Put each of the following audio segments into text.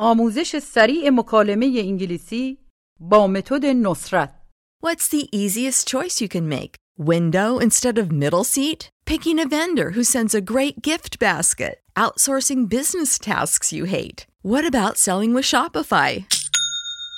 آموزش سریع مکالمه انگلیسی با متد نصرت What's the easiest choice you can make? Window instead of middle seat? Picking a vendor who sends a great gift basket? Outsourcing business tasks you hate? What about selling with Shopify?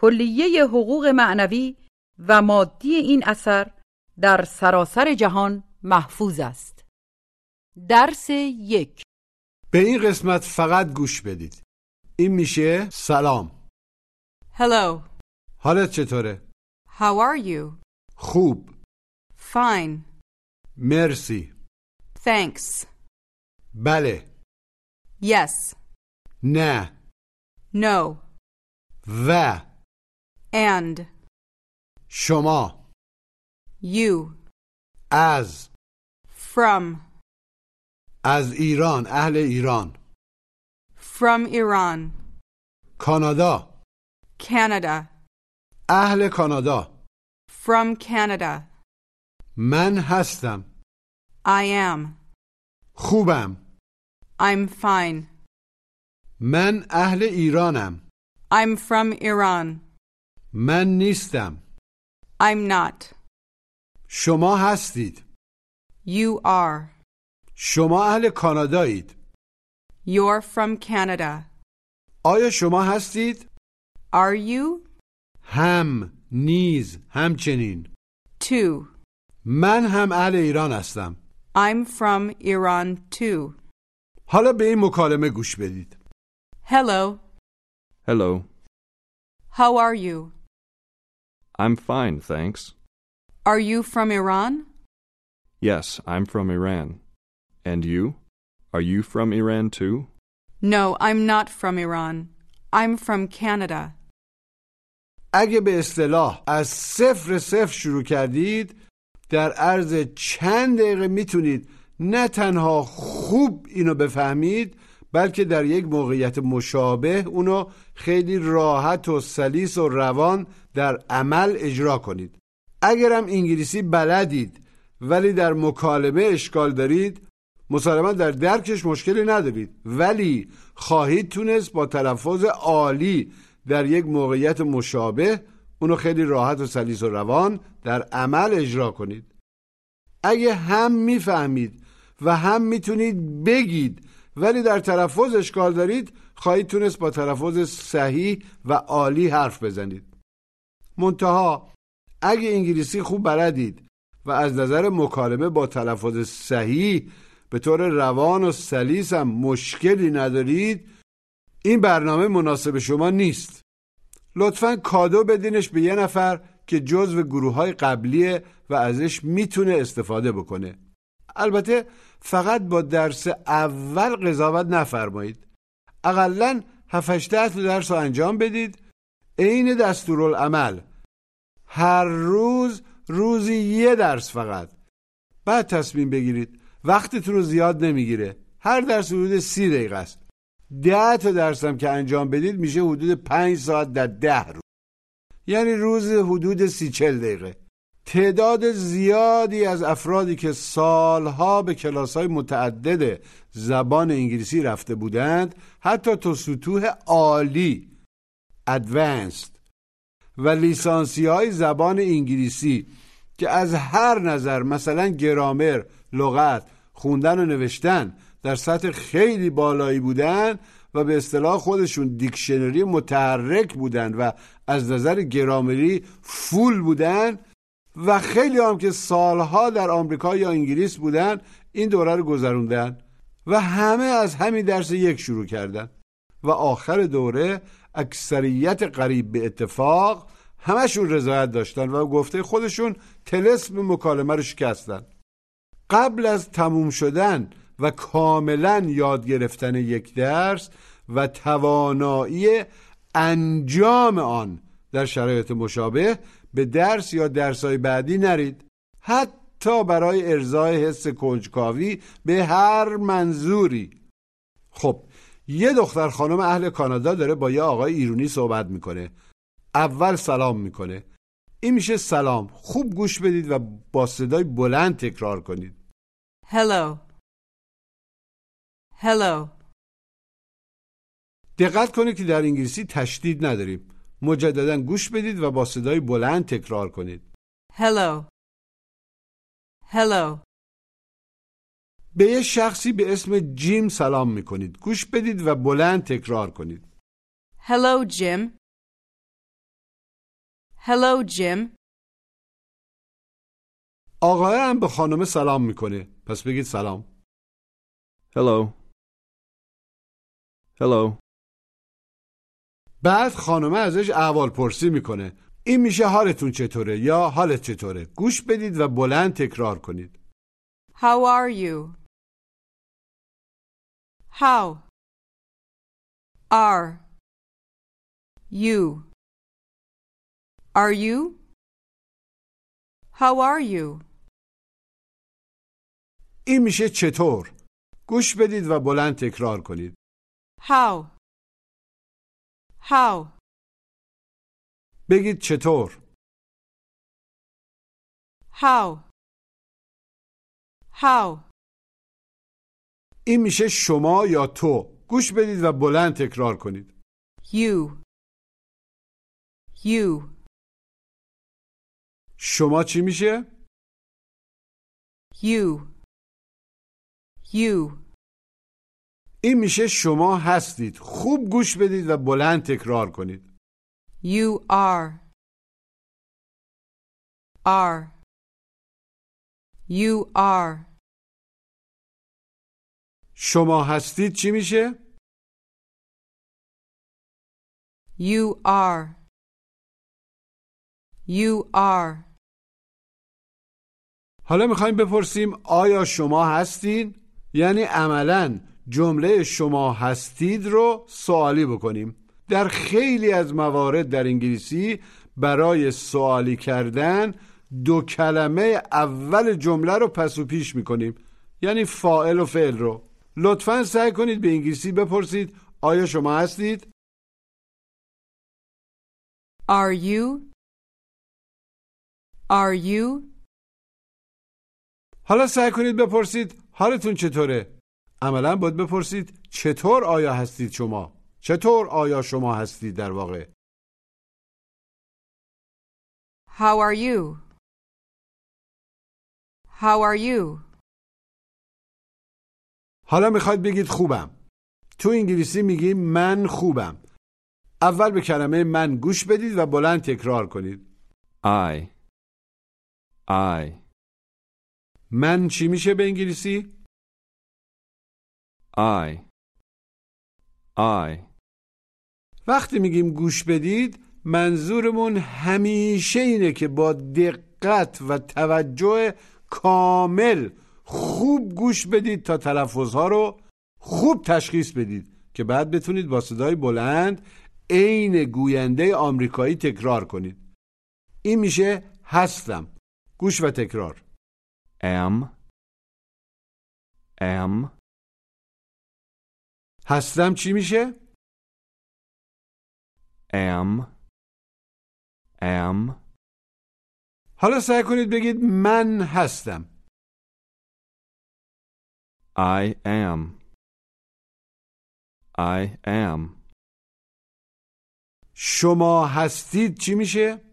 کلیه حقوق معنوی و مادی این اثر در سراسر جهان محفوظ است درس یک به این قسمت فقط گوش بدید این میشه سلام Hello. حالت چطوره؟ How are you? خوب Fine. مرسی Thanks. بله Yes. نه No. و And. شما You. از From. از ایران اهل ایران From Iran. کانادا Canada. اهل کانادا From Canada. من هستم I am. خوبم I'm fine. من اهل ایرانم I'm from Iran. من نیستم I'm not. شما هستید You are. شما اهل کانادایید You're from Canada. آیا شما هستید؟ Are you? هم نیز همچنین Too. من هم اهل ایران هستم I'm from Iran too. حالا به این مکالمه گوش بدید Hello. Hello. How are you? I'm fine, thanks. Are you from Iran? Yes, I'm from Iran. And you? Are you from Iran too? No, I'm not from Iran. I'm from Canada. اگه به اصطلاح از صفر صفر شروع کردید در عرض چند دقیقه می‌تونید نه تنها خوب اینو بفهمید بلکه در یک موقعیت مشابه اونو خیلی راحت و سلیس و روان در عمل اجرا کنید. اگرم انگلیسی بلدید ولی در مکالمه اشکال دارید مسلما در درکش مشکلی ندارید. ولی خواهید تونست با تلفظ عالی در یک موقعیت مشابه اونو خیلی راحت و سلیس و روان در عمل اجرا کنید. اگه هم می‌فهمید و هم می‌تونید بگید ولی در تلفظ اشکال دارید خواهید تونست با تلفظ صحیح و عالی حرف بزنید. منتها اگه انگلیسی خوب بلدید و از نظر مکالمه با تلفظ صحیح به طور روان و سلیس هم مشکلی ندارید این برنامه مناسب شما نیست. لطفا کادو بدینش به یه نفر که جزو گروه های قبلیه و ازش می‌تونه استفاده بکنه. البته فقط با درس اول قضاوت نفرمایید. اقلا 7 تا درس رو انجام بدید. عین دستورالعمل. هر روز روزی یه درس فقط. بعد تصمیم بگیرید. وقتتون رو زیاد نمی‌گیره. هر درس حدود سی دقیقه است. ده تا درس هم که انجام بدید میشه حدود پنج ساعت در ده روز. یعنی روز حدود سی چل دقیقه. تعداد زیادی از افرادی که سالها به کلاس های متعدد زبان انگلیسی رفته بودند حتی تا سطوح عالی ادوانسد و لیسانسی های زبان انگلیسی که از هر نظر مثلا گرامر، لغت، خوندن و نوشتن در سطح خیلی بالایی بودن و به اصطلاح خودشون دیکشنری متحرک بودن و از نظر گرامری فول بودن و خیلی هم که سالها در آمریکا یا انگلیس بودن این دوره رو گذروندن و همه از همین درس یک شروع کردن. و آخر دوره اکثریت قریب به اتفاق همشون رضایت داشتن و گفته خودشون تلسم مکالمه رو شکستن. قبل از تموم شدن و کاملا یاد گرفتن یک درس و توانایی انجام آن در شرایط مشابه به درس یا درسای بعدی نرید. حتی برای ارزای حس کنجکاوی به هر منظوری. خب یه دختر خانم اهل کانادا داره با یه آقای ایرونی صحبت می‌کنه. اول سلام می‌کنه. این میشه سلام. خوب گوش بدید و با صدای بلند تکرار کنید. Hello. Hello. دقت کنید که در انگلیسی تشدید نداریم. مجددا گوش بدید و با صدای بلند تکرار کنید Hello. Hello. به یه شخصی به اسم جیم سلام می‌کنید گوش بدید و بلند تکرار کنید Hello, Jim. Hello, Jim. آقای هم به خانم سلام می‌کنه پس بگید سلام Hello. Hello. بعد خانمه ازش احوال پرسی می‌کنه این میشه حالتون چطوره یا حالت چطوره گوش بدید و بلند تکرار کنید How are you? How are you? Are you? How are you? این میشه چطور گوش بدید و بلند تکرار کنید How? How? بگید چطور How? How? این میشه شما یا تو گوش بدید و بلند تکرار کنید You. You. شما چی میشه You. You. این میشه شما هستید خوب گوش بدید و بلند تکرار کنید You are. Are. You are. شما هستید چی میشه You are. You are. حالا می‌خوایم بپرسیم آیا شما هستین یعنی عملا جمله شما هستید رو سوالی بکنیم در خیلی از موارد در انگلیسی برای سوالی کردن دو کلمه اول جمله رو پس و پیش می‌کنیم یعنی فائل و فعل رو لطفا سعی کنید به انگلیسی بپرسید آیا شما هستید؟ Are you? Are you? حالا سعی کنید بپرسید حالتون چطوره؟ عملا باید بپرسید چطور آیا هستید شما؟ چطور آیا شما هستید در واقع؟ How are you? How are you? حالا می‌خواید بگید خوبم تو انگلیسی میگیم من خوبم اول به کلمه من گوش بدید و بلند تکرار کنید I. I. من چی میشه به انگلیسی؟ I. I. وقتی میگیم گوش بدید منظورمون همیشه اینه که با دقت و توجه کامل خوب گوش بدید تا تلفظها رو خوب تشخیص بدید که بعد بتونید با صدای بلند عین گوینده آمریکایی تکرار کنید این میشه هستم گوش و تکرار Am. Am. هستم چی میشه؟ Am. Am. حالا سعی کنید بگید من هستم I am. I am. شما هستید چی میشه؟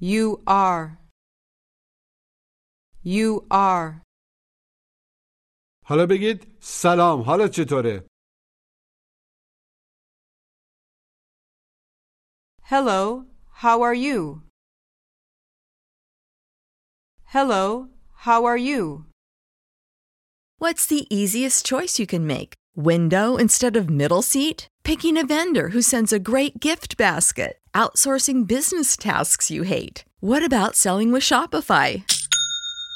You are. You are. حالا بگید سلام حالت چطوره؟ Hello, how are you? Hello, how are you? What's the easiest choice you can make? Window instead of middle seat? Picking a vendor who sends a great gift basket? Outsourcing business tasks you hate? What about selling with Shopify?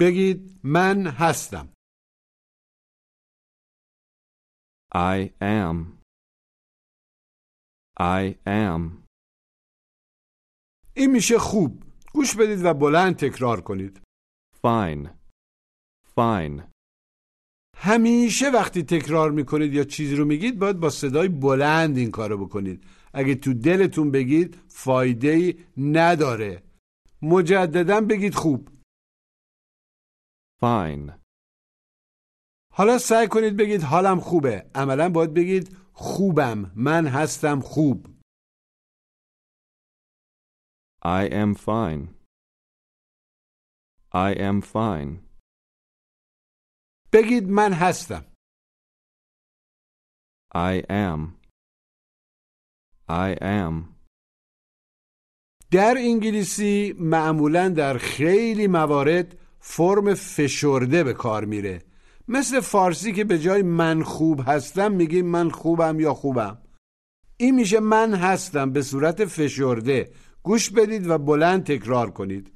بگید من هستم I am. I am. این میشه خوب گوش بدید و بلند تکرار کنید Fine. Fine. همیشه وقتی تکرار می‌کنید یا چیزی رو میگید باید با صدای بلند این کارو بکنید اگه تو دلتون بگید فایده ای نداره مجددا بگید خوب Fine. حالا سعی کنید بگید حالم خوبه عملا باید بگید خوبم من هستم خوب I am fine. I am fine. بگید من هستم I am. I am. در انگلیسی معمولا در خیلی موارد فرم فشرده به کار میره مثل فارسی که به جای من خوب هستم میگیم من خوبم یا خوبم این میشه من هستم به صورت فشرده گوش بدید و بلند تکرار کنید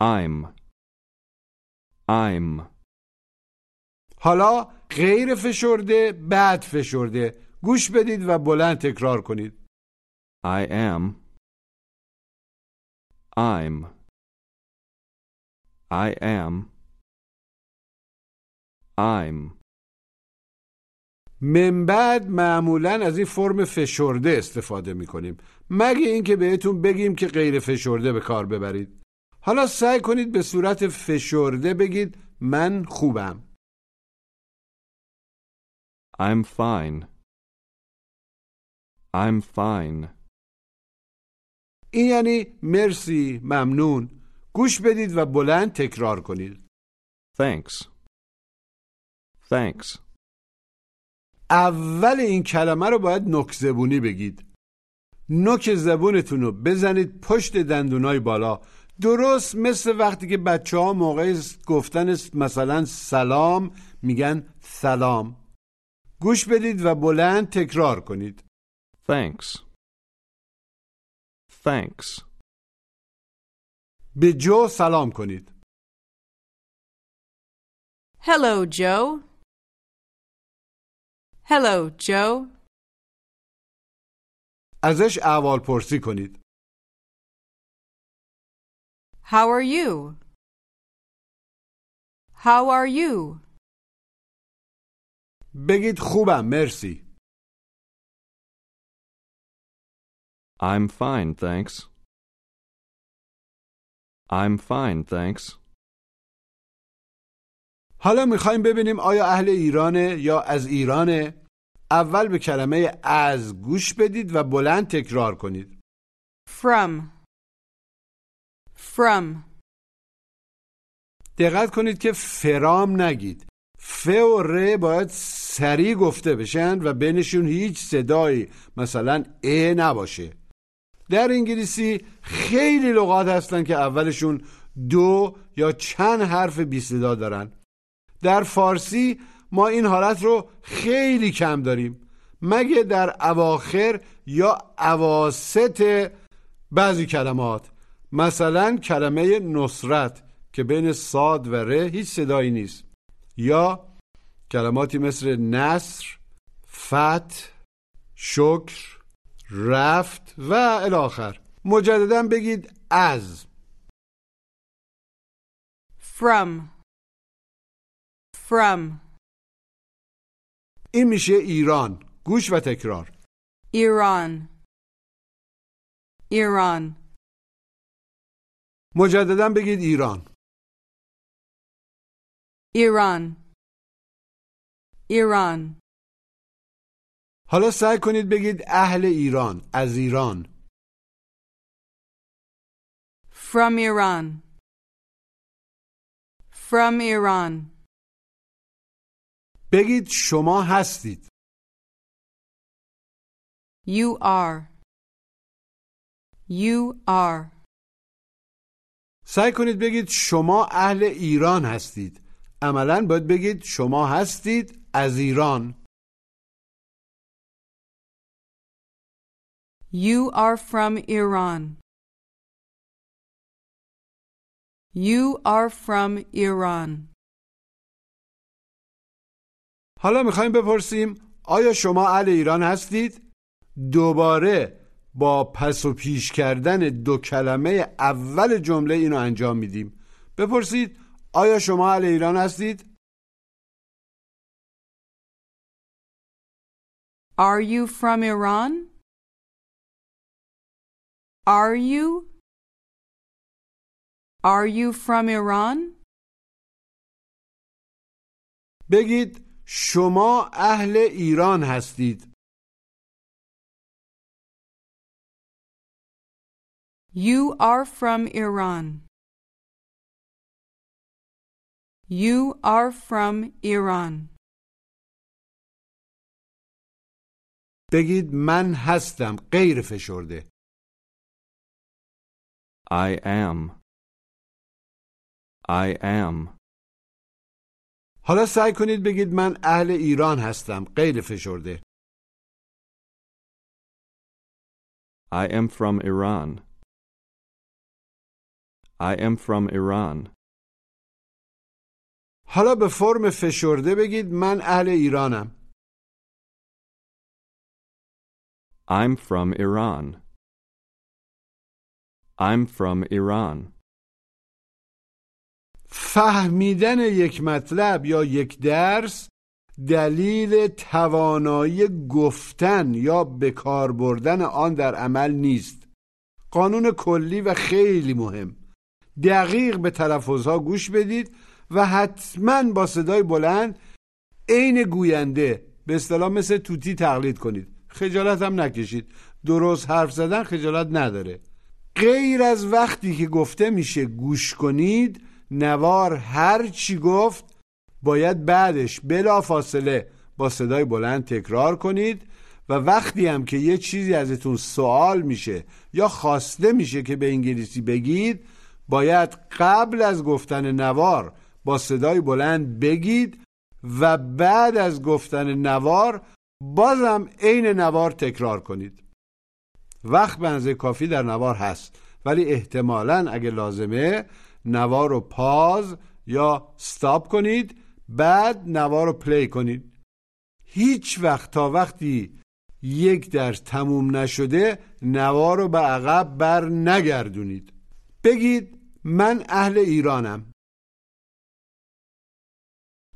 I'm. I'm. حالا غیر فشرده بعد فشرده گوش بدید و بلند تکرار کنید I am. I'm. I am. I'm. من بعد معمولا از این فرم فشرده استفاده می‌کنیم مگه اینکه بهتون بگیم که غیر فشرده به کار ببرید حالا سعی کنید به صورت فشرده بگید من خوبم I'm fine. I'm fine. این یعنی مرسی ممنون گوش بدید و بلند تکرار کنید Thanks. Thanks. اول این کلمه رو باید نک زبونی بگید نوک زبونتون رو بزنید پشت دندونای بالا درست مثل وقتی که بچه ها موقع گفتن مثلا سلام میگن سلام گوش بدید و بلند تکرار کنید Thanks. Thanks. به جو سلام کنید Hello, Joe. Hello, Joe. ازش احوال پرسی کنید How are you? How are you? بگید خوبم مرسی I'm fine, thanks. I'm fine, thanks. حالا می‌خوایم ببینیم آیا اهل ایرانه یا از ایرانه اول به کلمه از گوش بدید و بلند تکرار کنید From. From. دقت کنید که فرام نگید ف و ر باید سریع گفته بشن و بینشون هیچ صدایی مثلا ا نباشه در انگلیسی خیلی لغات هستن که اولشون دو یا چند حرف بی صدا دارن. در فارسی ما این حالت رو خیلی کم داریم. مگه در اواخر یا اواسط بعضی کلمات مثلا کلمه نصرت که بین صاد و ره هیچ صدایی نیست یا کلماتی مثل نصر فت شکر رفت و الاخر مجددا بگید از From. From. این میشه ایران گوش و تکرار Iran. Iran. مجددا بگید ایران Iran. Iran. حالا سعی کنید بگید اهل ایران از ایران From Iran. From Iran. بگید شما هستید You are. You are. سعی کنید بگید شما اهل ایران هستید عملا باید بگید شما هستید از ایران You are from Iran. You are from Iran. حالا می‌خوایم بپرسیم آیا شما اهل ایران هستید؟ دوباره با پس و پیش کردن دو کلمه اول جمله اینو انجام میدیم بپرسید آیا شما اهل ایران هستید؟ Are you from Iran? Are you? Are you from Iran? بگید شما اهل ایران هستید You are from Iran. You are from Iran. بگید من هستم غیر فشرده I am. I am. حالا سعی کنید بگید من اهل ایران هستم غیر فشرده I am from Iran. I am from Iran. حالا به فرم فشرده بگید من اهل ایرانم I'm from Iran. I'm from Iran. فهمیدن یک مطلب یا یک درس دلیل توانایی گفتن یا به کار بردن آن در عمل نیست. قانون کلی و خیلی مهم. دقیق به تلفظها گوش بدید و حتما با صدای بلند عین گوینده به اصطلاح مثل توتی تقلید کنید. خجالت هم نکشید. درست حرف زدن خجالت نداره. غیر از وقتی که گفته میشه گوش کنید نوار هر چی گفت باید بعدش بلا فاصله با صدای بلند تکرار کنید و وقتی هم که یه چیزی ازتون سوال میشه یا خواسته میشه که به انگلیسی بگید باید قبل از گفتن نوار با صدای بلند بگید و بعد از گفتن نوار بازم عین نوار تکرار کنید. وقت به اندازه کافی در نوار هست ولی احتمالا اگه لازمه نوار رو پاز یا استاپ کنید بعد نوار رو پلی کنید هیچ وقت تا وقتی یک درس تموم نشده نوار رو به عقب بر نگردونید بگید من اهل ایرانم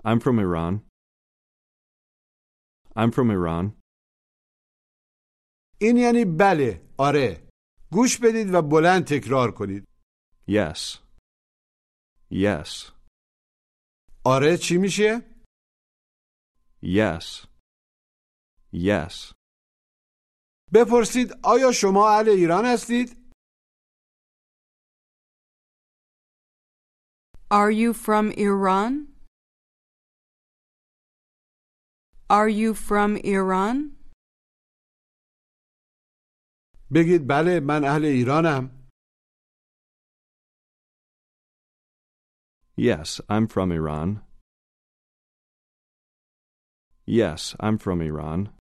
I'm from Iran. I'm from Iran. این یعنی بله آره گوش بدید و بلند تکرار کنید Yes. Yes. آره چی میشه؟ Yes. Yes. بپرسید آیا شما اهل ایران هستید؟ Are you from Iran? Are you from Iran? بگید بله من اهل ایرانم. Yes, I'm from Iran. Yes, I'm from Iran.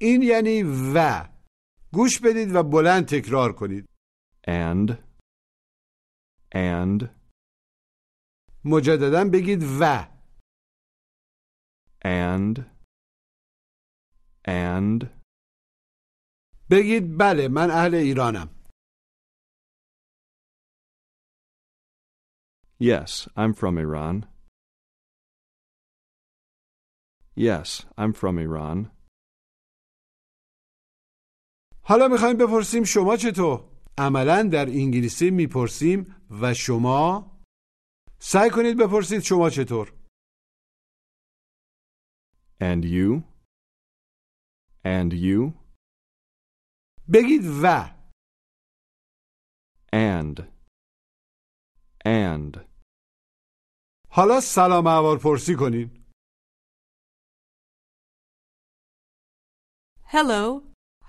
این یعنی و. گوش بدید و بلند تکرار کنید. And, and, مجددا بگید و. And, and, بگید بله من اهل ایرانم yes, I'm from Iran. Yes, I'm from Iran. حالا می‌خوایم بپرسیم شما چطور؟ عملا در انگلیسی می‌پرسیم و شما سعی کنید بپرسید شما چطور؟ And you? And you? بگید و And, and, حالا سلام احوال پرسی کنین Hello,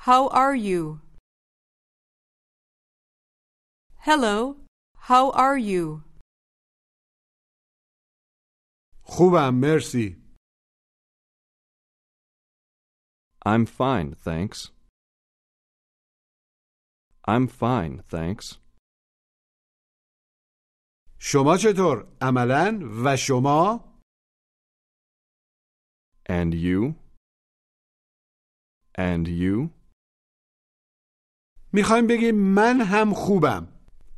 how are you? Hello, how are you? خوبم مرسی I'm fine, thanks. I'm fine, thanks. شما چطور؟ عملا و شما And you? And you? می‌خوایم بگیم من هم خوبم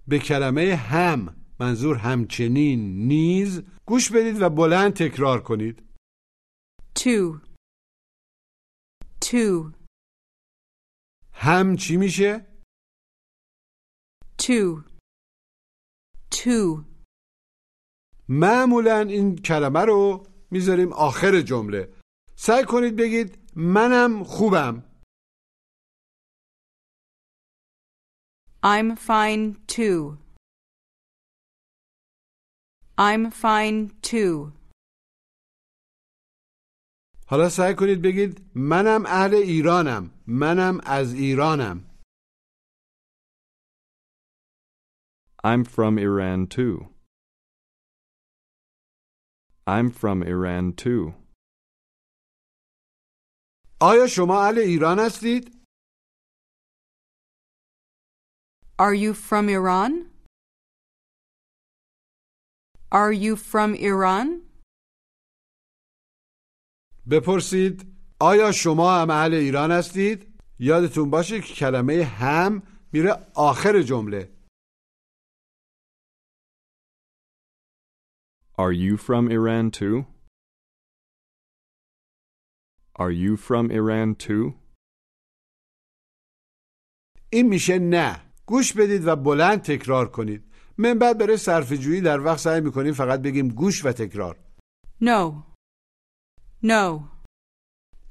به کلمه هم منظور همچنین نیز گوش بدید و بلند تکرار کنید Two. Two. هم چی میشه؟ Two. Two. معمولا این کلمه رو می‌ذاریم آخر جمله سعی کنید بگید منم خوبم I'm fine too. I'm fine too. حالا سعی کنید بگید منم اهل ایرانم منم از ایرانم I'm from Iran too. I'm from Iran too. آیا شما اهل ایران هستید؟ Are you from Iran? Are you from Iran? بپرسید آیا شما هم اهل ایران هستید؟ یادتون باشه که کلمه هم میره آخر جمله Are you from Iran too? Are you from Iran too? این میشه نه گوش بدید و بلند تکرار کنید من بعد برای صرف جویی در وقت سعی می‌کنیم فقط بگیم گوش و تکرار No. No.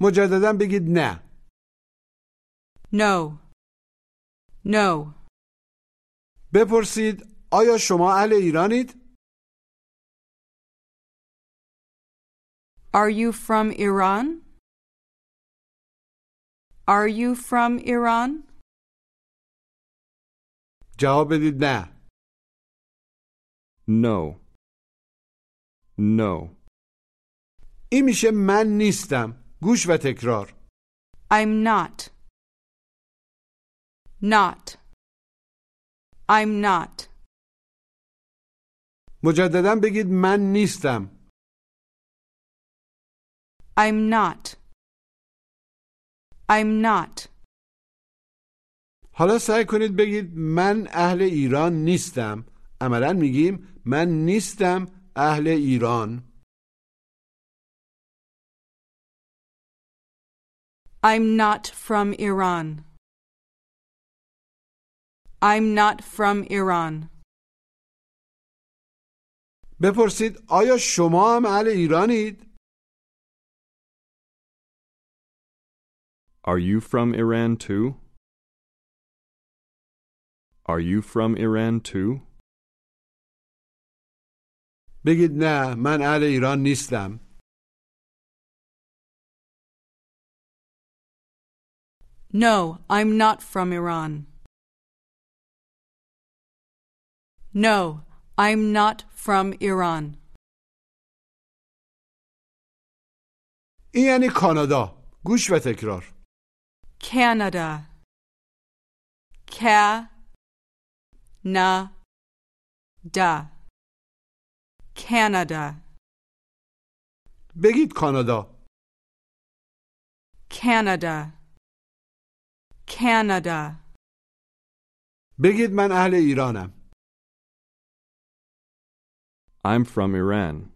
مجددا بگید نه No. No. بپرسید آیا شما اهل ایرانید؟ Are you from Iran? Are you from Iran? جواب بدید نه No. No. این میشه من نیستم گوش و تکرار I'm not. Not. I'm not. مجددا بگید من نیستم I'm not. I'm not. حالا سعی کنید بگید من اهل ایران نیستم عملا میگیم من نیستم اهل ایران I'm not from Iran. I'm not from Iran. بپرسید آیا شما هم اهل ایرانید؟ Are you from Iran too? Are you from Iran too? بگید نه من اهل ایران نیستم No, I'm not from Iran. No, I'm not from Iran. این یعنی کانادا گوش و تکرار Canada. Ca na da. Canada. بگید کانادا Canada. Canada. بگید من اهل ایرانم I'm from Iran.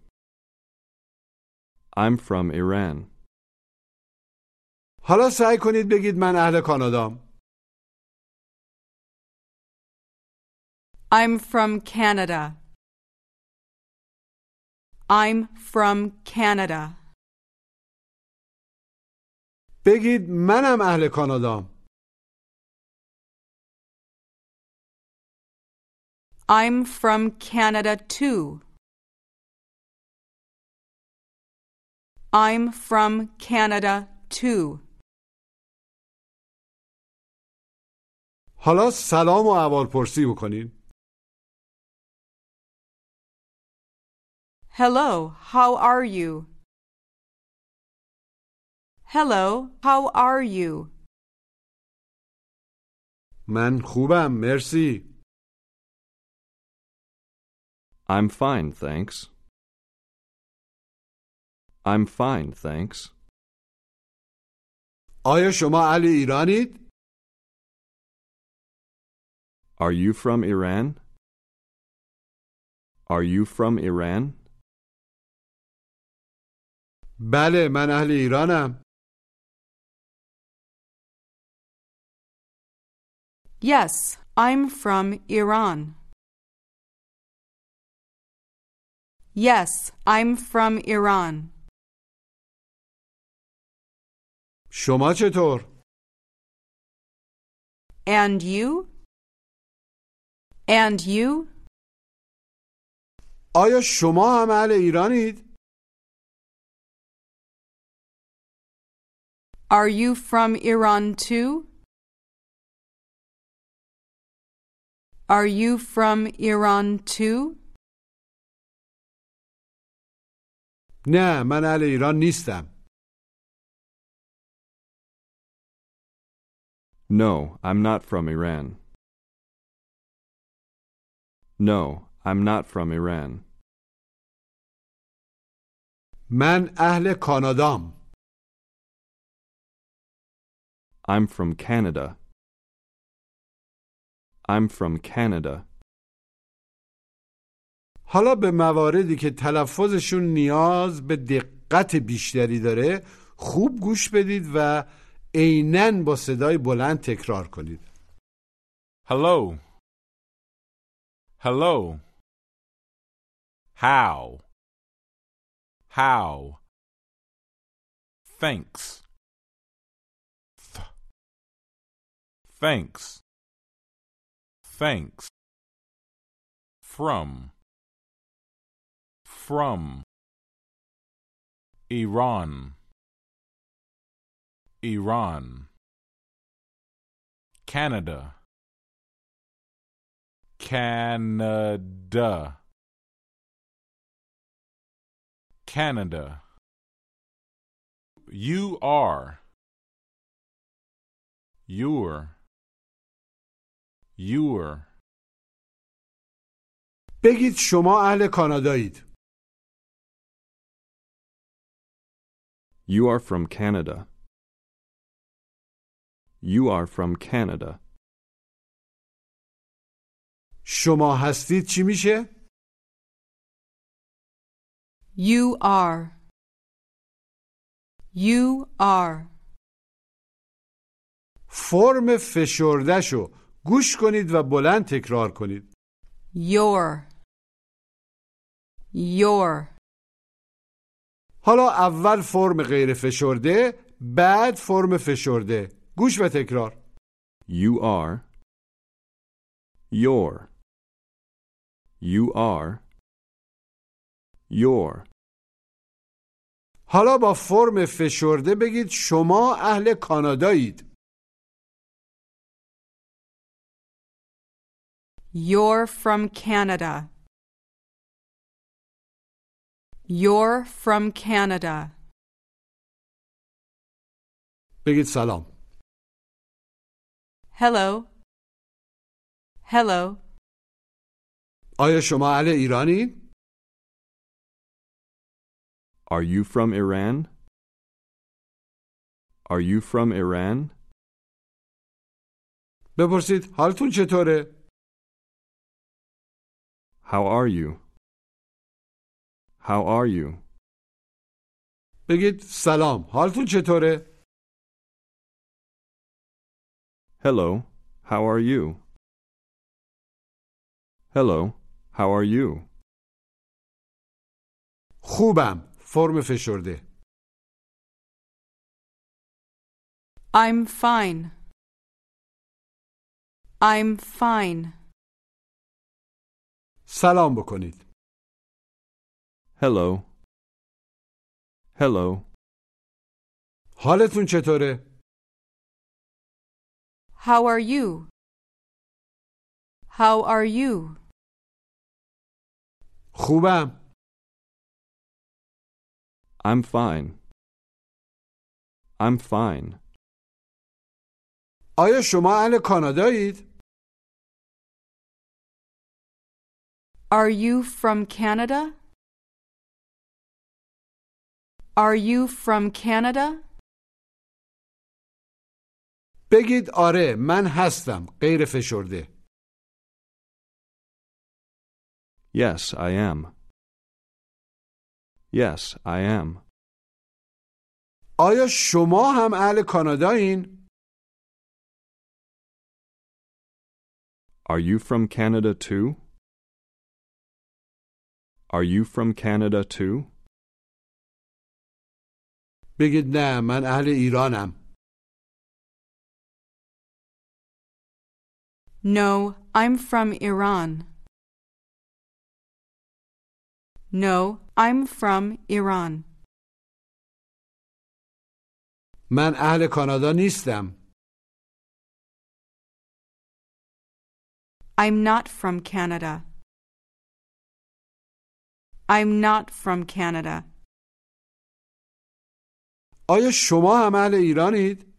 I'm from Iran. حالا سعی کنید بگید من اهل کانادام I'm from Canada. I'm from Canada. بگید منم اهل کانادام I'm from Canada too. I'm from Canada too. حالا سلام و احوالپرسی بکنید Hello, how are you? Hello, how are you? من خوبم مرسی I'm fine, thanks. I'm fine, thanks. آیا شما اهل ایرانید؟ Are you from Iran? Are you from Iran? بله من اهل ایرانم Yes, I'm from Iran. Yes, I'm from Iran. شما چطور؟ And you? And you? آیا شما هم اهل ایرانید؟ Are you from Iran too? Are you from Iran too? نه من اهل ایران نیستم No, I'm not from Iran. No, I'm not from Iran. من اهل کانادام I'm from Canada. I'm from Canada. حالا به مواردی که تلفظشون نیاز به دقت بیشتری داره خوب گوش بدید و عینا با صدای بلند تکرار کنید Hello. Hello. How? How? Thanks. Th- Thanks. Thanks. From. From. Iran. Iran. Canada. Canada. Canada. You are. You're. You're. بگید شما اهل کانادایید You are from Canada. You are from Canada. شما هستید چی میشه؟ You are. You are. فرم فشردهشو گوش کنید و بلند تکرار کنید Your. Your. حالا اول فرم غیر فشرده بعد فرم فشرده گوش و تکرار You are. Your. You are. Your. حالا با فرم فشرده بگید شما اهل کانادایید You're from Canada. You're from Canada. بگید سلام Hello. Hello. آیا شما اهل ایرانید؟ Are you from Iran? Are you from Iran? بپرسید حالتون چطوره؟ How are you? How are you? بگید سلام حالتون چطوره؟ Hello, how are you? Hello, how are you? خوبم فرم فشرده I'm fine. I'm fine. سلام بکنید Hello. Hello, حالتون چطوره؟ How are you? How are you? خوبم I'm fine. I'm fine. آیا شما اهل کانادایید؟ Are you from Canada? Are you from Canada? بگید آره من هستم غیر فشرده Yes, I am. Yes, I am. آیا شما هم اهل کانادایین؟ Are you from Canada too? Are you from Canada too? بگید نه من اهل ایرانم No, I'm from Iran. No, I'm from Iran. من اهل کانادا نیستم I'm not from Canada. I'm not from Canada. آیا شما هم اهل ایرانید؟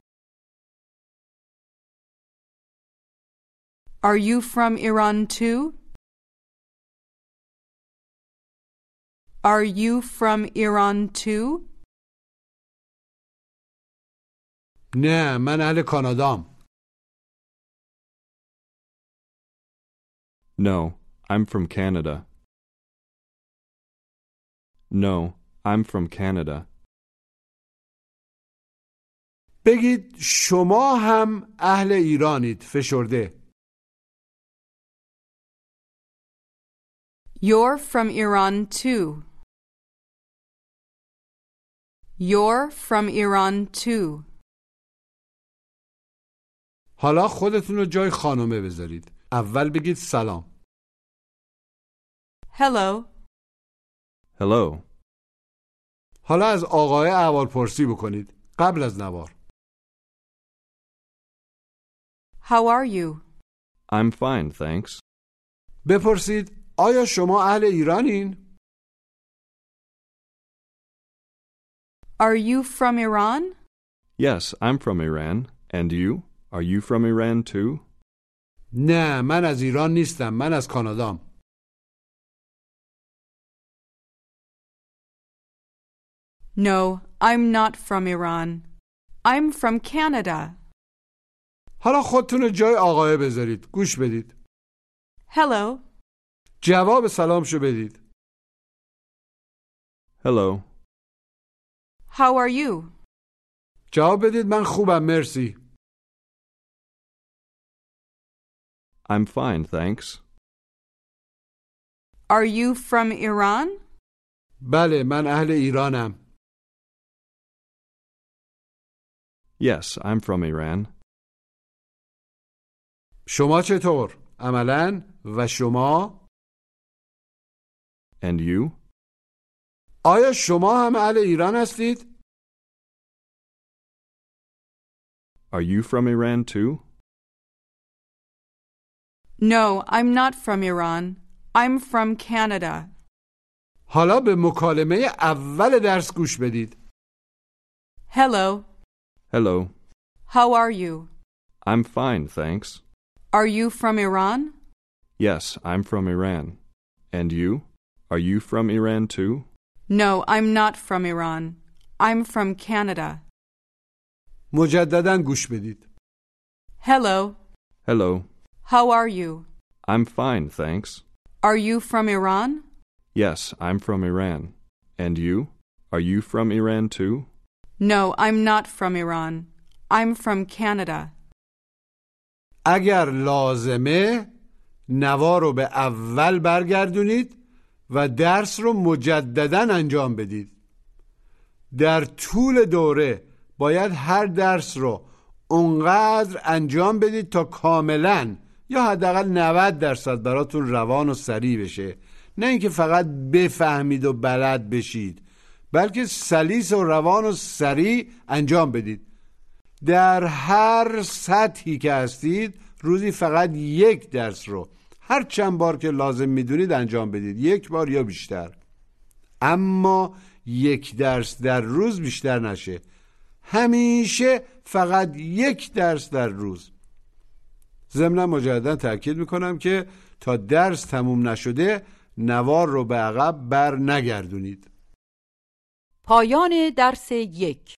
Are you from Iran too? Are you from Iran too? نه من اهل کانادام No, I'm from Canada. No, I'm from Canada. بگید شما هم اهل ایرانید فشرده You're from Iran too. You're from Iran too. حالا خودتون رو جای خانومه بذارید اول بگید سلام Hello. Hello. حالا از آقای احوال پرسی بکنید قبل از نوار How are you? I'm fine, thanks. بپرسید آیا شما اهل ایرانین؟ Are you from Iran? Yes, I'm from Iran. And you? Are you from Iran too? نه من از ایران نیستم من از کانادام No, I'm not from Iran. I'm from Canada. حالا خودتون رو جای آقای بذارید گوش بدید Hello. جواب سلامشو بدید Hello. How are you? جواب بدید من خوبم مرسی I'm fine, thanks. Are you from Iran? بله من اهل ایرانم Yes, I'm from Iran. شما چطور؟ عملا و شما؟ And you? آیا شما هم اهل ایران هستید؟ Are you from Iran too? No, I'm not from Iran. I'm from Canada. حالا به مکالمه اول درس گوش بدید Hello. Hello. How are you? I'm fine, thanks. Are you from Iran? Yes, I'm from Iran. And you? Are you from Iran too? No, I'm not from Iran. I'm from Canada. مجددا گوش بدید Hello. Hello. How are you? I'm fine, thanks. Are you from Iran? Yes, I'm from Iran. And you? Are you from Iran too? No, I'm not from Iran. I'm from Canada. اگر لازمه نوا رو به اول برگردونید و درس رو مجددا انجام بدید. در طول دوره باید هر درس رو اونقدر انجام بدید تا کاملا یا حداقل 90 درصد براتون روان و سریع بشه. نه اینکه فقط بفهمید و بلد بشید بلکه سلیس و روان و سریع انجام بدید. در هر سطحی که هستید روزی فقط یک درس رو هر چند بار که لازم می‌دونید انجام بدید. یک بار یا بیشتر. اما یک درس در روز بیشتر نشه. همیشه فقط یک درس در روز. ضمنا مجددا تاکید می‌کنم که تا درس تموم نشده نوار رو به عقب بر نگردونید. پایان درس یک.